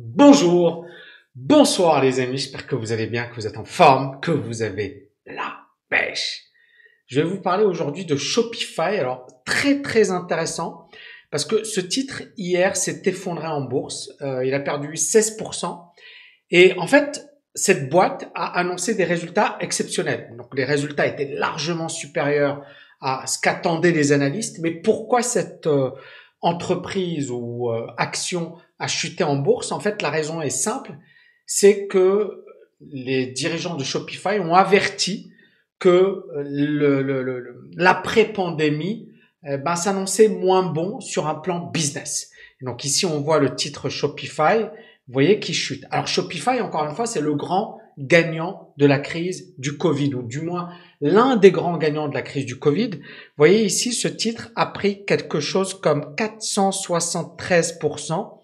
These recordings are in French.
Bonjour, bonsoir les amis, j'espère que vous allez bien, que vous êtes en forme, que vous avez la pêche. Je vais vous parler aujourd'hui de Shopify, alors très très intéressant, parce que ce titre hier s'est effondré en bourse, euh, il a perdu 16%, et en fait cette boîte a annoncé des résultats exceptionnels. Donc les résultats étaient largement supérieurs à ce qu'attendaient les analystes, mais pourquoi cette... Euh, entreprise ou euh, action a chuté en bourse, en fait, la raison est simple, c'est que les dirigeants de Shopify ont averti que le, l'après-pandémie eh ben, s'annonçait moins bon sur un plan business. donc ici, on voit le titre Shopify, vous voyez, qui chute. Alors Shopify, encore une fois, c'est le grand gagnant de la crise du Covid, ou du moins l'un des grands gagnants de la crise du Covid. Vous voyez ici, ce titre a pris quelque chose comme 473%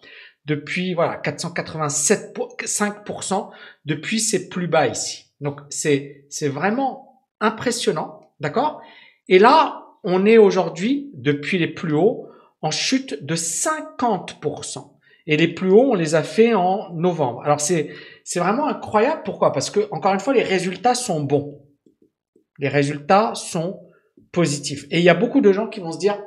depuis, voilà, 487,5% depuis ses plus bas ici. Donc, c'est, c'est vraiment impressionnant. D'accord? Et là, on est aujourd'hui, depuis les plus hauts, en chute de 50%. Et les plus hauts, on les a fait en novembre. Alors, c'est, c'est vraiment incroyable. Pourquoi? Parce que, encore une fois, les résultats sont bons. Les résultats sont positifs. Et il y a beaucoup de gens qui vont se dire,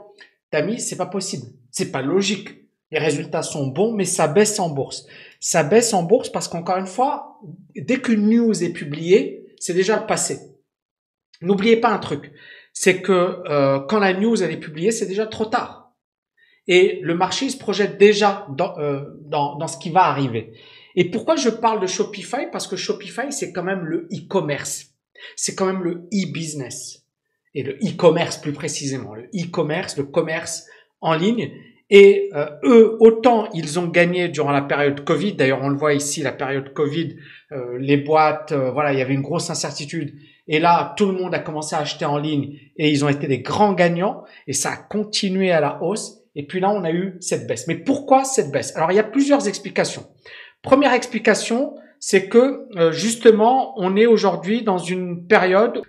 Tami, c'est pas possible. C'est pas logique. Les résultats sont bons, mais ça baisse en bourse. Ça baisse en bourse parce qu'encore une fois, dès qu'une news est publiée, c'est déjà le passé. N'oubliez pas un truc, c'est que euh, quand la news elle est publiée, c'est déjà trop tard. Et le marché se projette déjà dans, euh, dans, dans ce qui va arriver. Et pourquoi je parle de Shopify? Parce que Shopify, c'est quand même le e-commerce. C'est quand même le e-business. Et le e-commerce plus précisément. Le e-commerce, le commerce en ligne. Et euh, eux, autant ils ont gagné durant la période Covid. D'ailleurs, on le voit ici, la période Covid, euh, les boîtes, euh, voilà, il y avait une grosse incertitude. Et là, tout le monde a commencé à acheter en ligne et ils ont été des grands gagnants. Et ça a continué à la hausse. Et puis là, on a eu cette baisse. Mais pourquoi cette baisse? Alors, il y a plusieurs explications. Première explication, c'est que euh, justement, on est aujourd'hui dans une période,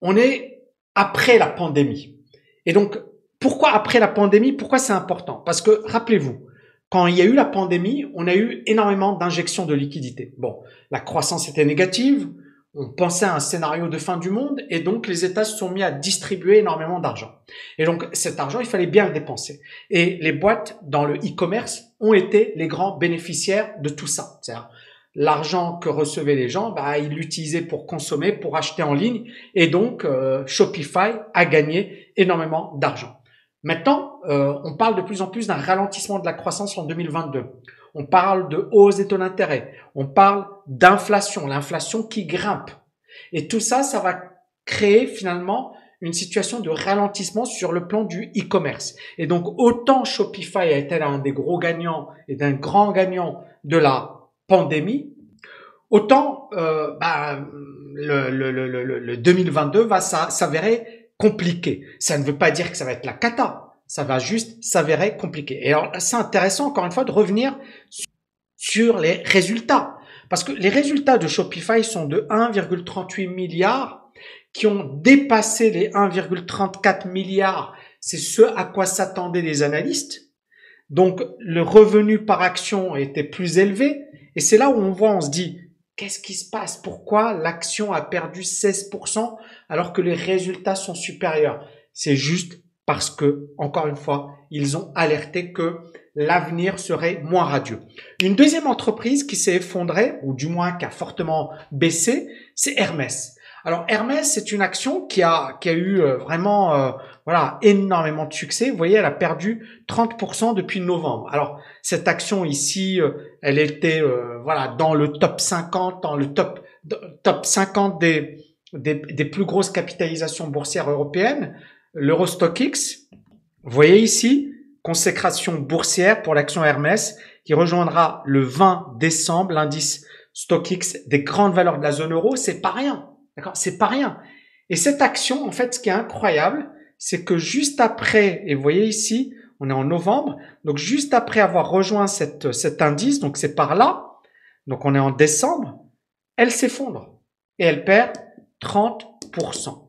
on est après la pandémie. Et donc, pourquoi après la pandémie Pourquoi c'est important? Parce que rappelez-vous, quand il y a eu la pandémie, on a eu énormément d'injections de liquidités. Bon, la croissance était négative, on pensait à un scénario de fin du monde et donc les États se sont mis à distribuer énormément d'argent. Et donc cet argent, il fallait bien le dépenser. Et les boîtes dans le e-commerce ont été les grands bénéficiaires de tout ça. L'argent que recevaient les gens, bah, ils l'utilisaient pour consommer, pour acheter en ligne. Et donc euh, Shopify a gagné énormément d'argent. Maintenant, euh, on parle de plus en plus d'un ralentissement de la croissance en 2022 on parle de hausse des taux d'intérêt, on parle d'inflation, l'inflation qui grimpe. Et tout ça, ça va créer finalement une situation de ralentissement sur le plan du e-commerce. Et donc, autant Shopify a été l'un des gros gagnants et d'un grand gagnant de la pandémie, autant euh, bah, le, le, le, le 2022 va s'avérer compliqué. Ça ne veut pas dire que ça va être la cata, ça va juste s'avérer compliqué. Et alors, c'est intéressant, encore une fois, de revenir sur les résultats. Parce que les résultats de Shopify sont de 1,38 milliards qui ont dépassé les 1,34 milliards. C'est ce à quoi s'attendaient les analystes. Donc, le revenu par action était plus élevé. Et c'est là où on voit, on se dit, qu'est-ce qui se passe? Pourquoi l'action a perdu 16% alors que les résultats sont supérieurs? C'est juste parce que, encore une fois, ils ont alerté que l'avenir serait moins radieux. Une deuxième entreprise qui s'est effondrée, ou du moins qui a fortement baissé, c'est Hermès. Alors Hermès, c'est une action qui a qui a eu euh, vraiment euh, voilà énormément de succès. Vous voyez, elle a perdu 30% depuis novembre. Alors cette action ici, euh, elle était voilà dans le top 50, dans le top top 50 des, des, plus grosses capitalisations boursières européennes l'Eurostock-X. Vous voyez ici, consécration boursière pour l'action Hermès qui rejoindra le 20 décembre l'indice StockX des grandes valeurs de la zone euro. C'est pas rien. D'accord? C'est pas rien. Et cette action, en fait, ce qui est incroyable, c'est que juste après, et vous voyez ici, on est en novembre, donc juste après avoir rejoint cette, cet indice, donc c'est par là, donc on est en décembre, elle s'effondre et elle perd 30%.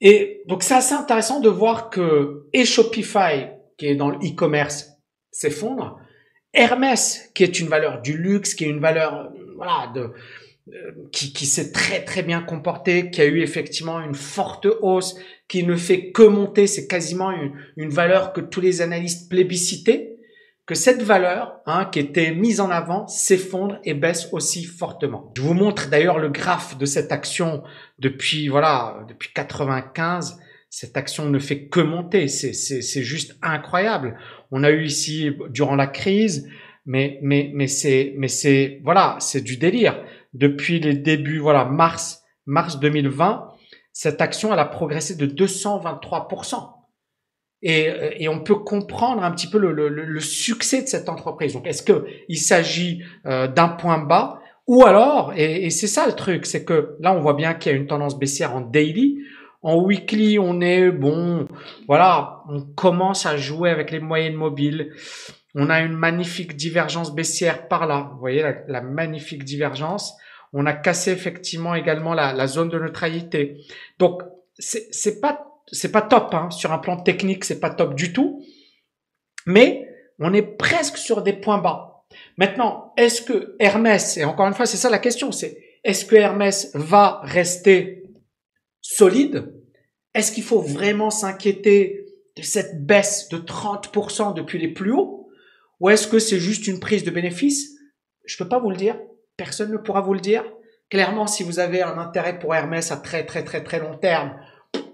Et donc c'est assez intéressant de voir que et Shopify, qui est dans le e-commerce, s'effondre, Hermès, qui est une valeur du luxe, qui est une valeur voilà de euh, qui, qui s'est très très bien comporté, qui a eu effectivement une forte hausse, qui ne fait que monter, c'est quasiment une, une, valeur que tous les analystes plébiscitaient, que cette valeur hein, qui était mise en avant s'effondre et baisse aussi fortement. Je vous montre d'ailleurs le graphe de cette action depuis voilà depuis 95. Cette action ne fait que monter, c'est c'est juste incroyable. On a eu ici durant la crise, mais mais mais c'est mais c'est voilà c'est du délire depuis les débuts, voilà, mars, mars 2020, cette action, elle a progressé de 223%. Et, et on peut comprendre un petit peu le, le, le succès de cette entreprise. Donc, est-ce que il s'agit euh, d'un point bas ou alors, et, et c'est ça le truc, c'est que là, on voit bien qu'il y a une tendance baissière en daily. En weekly, on est bon, voilà, on commence à jouer avec les moyennes mobiles. On a une magnifique divergence baissière par là. Vous voyez la, magnifique divergence. On a cassé effectivement également la, zone de neutralité. Donc c'est pas c'est pas top hein. sur un plan technique, c'est pas top du tout. Mais on est presque sur des points bas. Maintenant, est-ce que Hermès et encore une fois c'est ça la question, c'est est-ce que Hermès va rester solide? Est-ce qu'il faut vraiment s'inquiéter de cette baisse de 30% depuis les plus hauts? Ou est-ce que c'est juste une prise de bénéfice? Je peux pas vous le dire. Personne ne pourra vous le dire. Clairement, si vous avez un intérêt pour Hermès à très très très très long terme,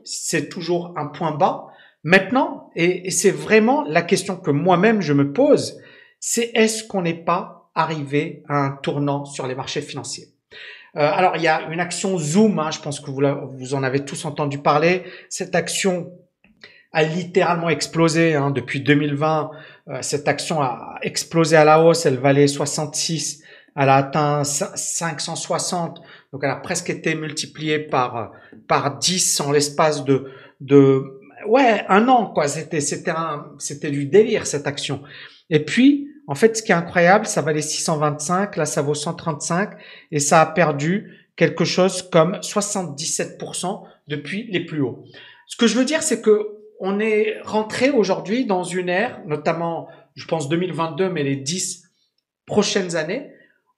c'est toujours un point bas. Maintenant, et, c'est vraiment la question que moi-même je me pose, c'est est-ce qu'on n'est pas arrivé à un tournant sur les marchés financiers? Euh, alors, il y a une action Zoom, hein, je pense que vous, vous en avez tous entendu parler. Cette action a littéralement explosé hein, depuis 2020. Euh, cette action a explosé à la hausse, elle valait 66, elle a atteint 560, donc elle a presque été multipliée par par 10 en l'espace de de ouais un an quoi. C'était c'était un c'était du délire cette action. Et puis en fait, ce qui est incroyable, ça valait 625, là ça vaut 135 et ça a perdu quelque chose comme 77% depuis les plus hauts. Ce que je veux dire, c'est que on est rentré aujourd'hui dans une ère, notamment, je pense 2022, mais les 10 prochaines années,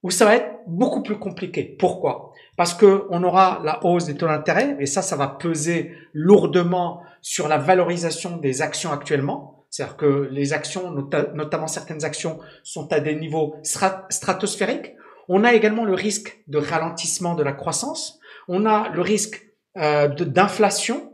où ça va être beaucoup plus compliqué. Pourquoi? Parce que on aura la hausse des taux d'intérêt, et ça, ça va peser lourdement sur la valorisation des actions actuellement. C'est-à-dire que les actions, notamment certaines actions, sont à des niveaux stratosphériques. On a également le risque de ralentissement de la croissance. On a le risque euh, d'inflation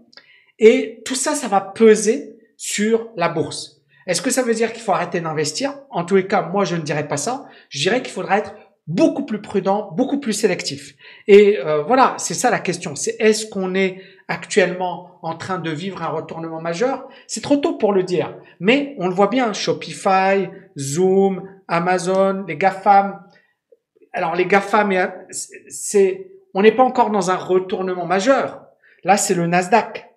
et tout ça, ça va peser sur la bourse. Est-ce que ça veut dire qu'il faut arrêter d'investir? En tous les cas, moi, je ne dirais pas ça. Je dirais qu'il faudra être beaucoup plus prudent, beaucoup plus sélectif. Et euh, voilà, c'est ça la question. C'est est-ce qu'on est actuellement en train de vivre un retournement majeur? C'est trop tôt pour le dire. Mais on le voit bien, Shopify, Zoom, Amazon, les GAFAM. Alors les GAFAM, c'est, on n'est pas encore dans un retournement majeur. Là, c'est le Nasdaq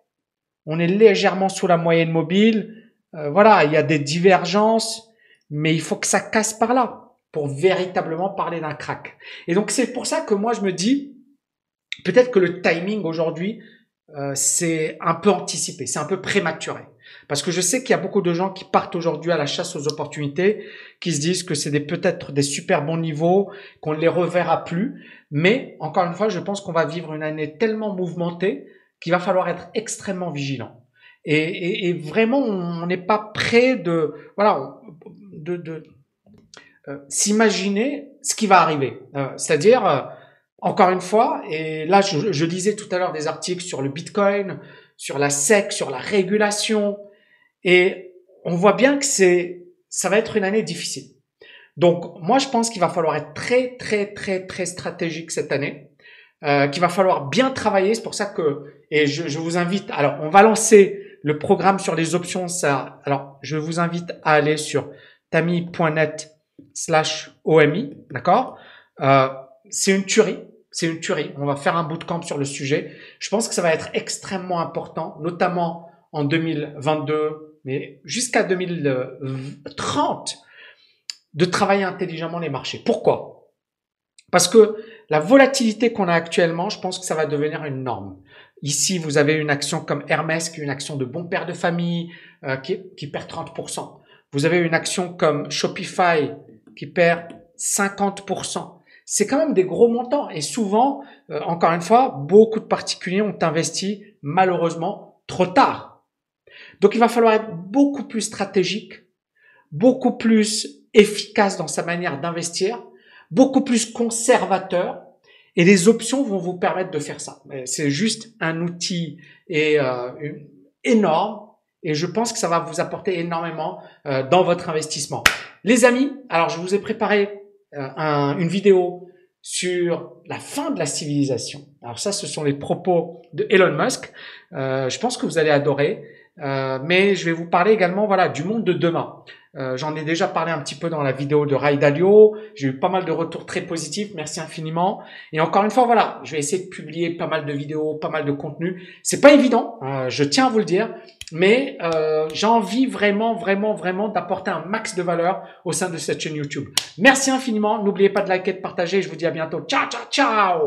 on est légèrement sous la moyenne mobile. Euh, voilà, il y a des divergences, mais il faut que ça casse par là pour véritablement parler d'un crack. Et donc c'est pour ça que moi je me dis, peut-être que le timing aujourd'hui, euh, c'est un peu anticipé, c'est un peu prématuré. Parce que je sais qu'il y a beaucoup de gens qui partent aujourd'hui à la chasse aux opportunités, qui se disent que c'est des, peut-être des super bons niveaux, qu'on ne les reverra plus. Mais encore une fois, je pense qu'on va vivre une année tellement mouvementée qu'il va falloir être extrêmement vigilant. Et, et, et vraiment, on n'est pas prêt de, voilà, de, de euh, s'imaginer ce qui va arriver. Euh, C'est-à-dire, euh, encore une fois, et là, je, je lisais tout à l'heure des articles sur le Bitcoin, sur la SEC, sur la régulation, et on voit bien que c'est, ça va être une année difficile. Donc, moi, je pense qu'il va falloir être très, très, très, très stratégique cette année euh, qu'il va falloir bien travailler. C'est pour ça que, et je, je, vous invite, alors on va lancer le programme sur les options. Ça, alors je vous invite à aller sur tami.net slash OMI, d'accord? Euh, C'est une tuerie, c'est une tuerie. On va faire un bootcamp sur le sujet. Je pense que ça va être extrêmement important, notamment en 2022, mais jusqu'à 2030, de travailler intelligemment les marchés. Pourquoi? Parce que la volatilité qu'on a actuellement, je pense que ça va devenir une norme. Ici, vous avez une action comme Hermès, qui est une action de bon père de famille, euh, qui, qui, perd 30%. Vous avez une action comme Shopify qui perd 50%. C'est quand même des gros montants et souvent, euh, encore une fois, beaucoup de particuliers ont investi malheureusement trop tard. Donc il va falloir être beaucoup plus stratégique, beaucoup plus efficace dans sa manière d'investir, beaucoup plus conservateur et les options vont vous permettre de faire ça. C'est juste un outil et, euh, énorme et je pense que ça va vous apporter énormément euh, dans votre investissement. Les amis, alors je vous ai préparé euh, un, une vidéo sur la fin de la civilisation. Alors ça, ce sont les propos de Elon Musk. Euh, je pense que vous allez adorer. Euh, mais je vais vous parler également voilà du monde de demain. Euh, J'en ai déjà parlé un petit peu dans la vidéo de Ray Dalio. J'ai eu pas mal de retours très positifs. Merci infiniment. Et encore une fois, voilà, je vais essayer de publier pas mal de vidéos, pas mal de contenu. C'est pas évident, euh, je tiens à vous le dire, mais euh, j'ai envie vraiment, vraiment, vraiment d'apporter un max de valeur au sein de cette chaîne YouTube. Merci infiniment. N'oubliez pas de liker, de partager. Je vous dis à bientôt. Ciao, ciao, ciao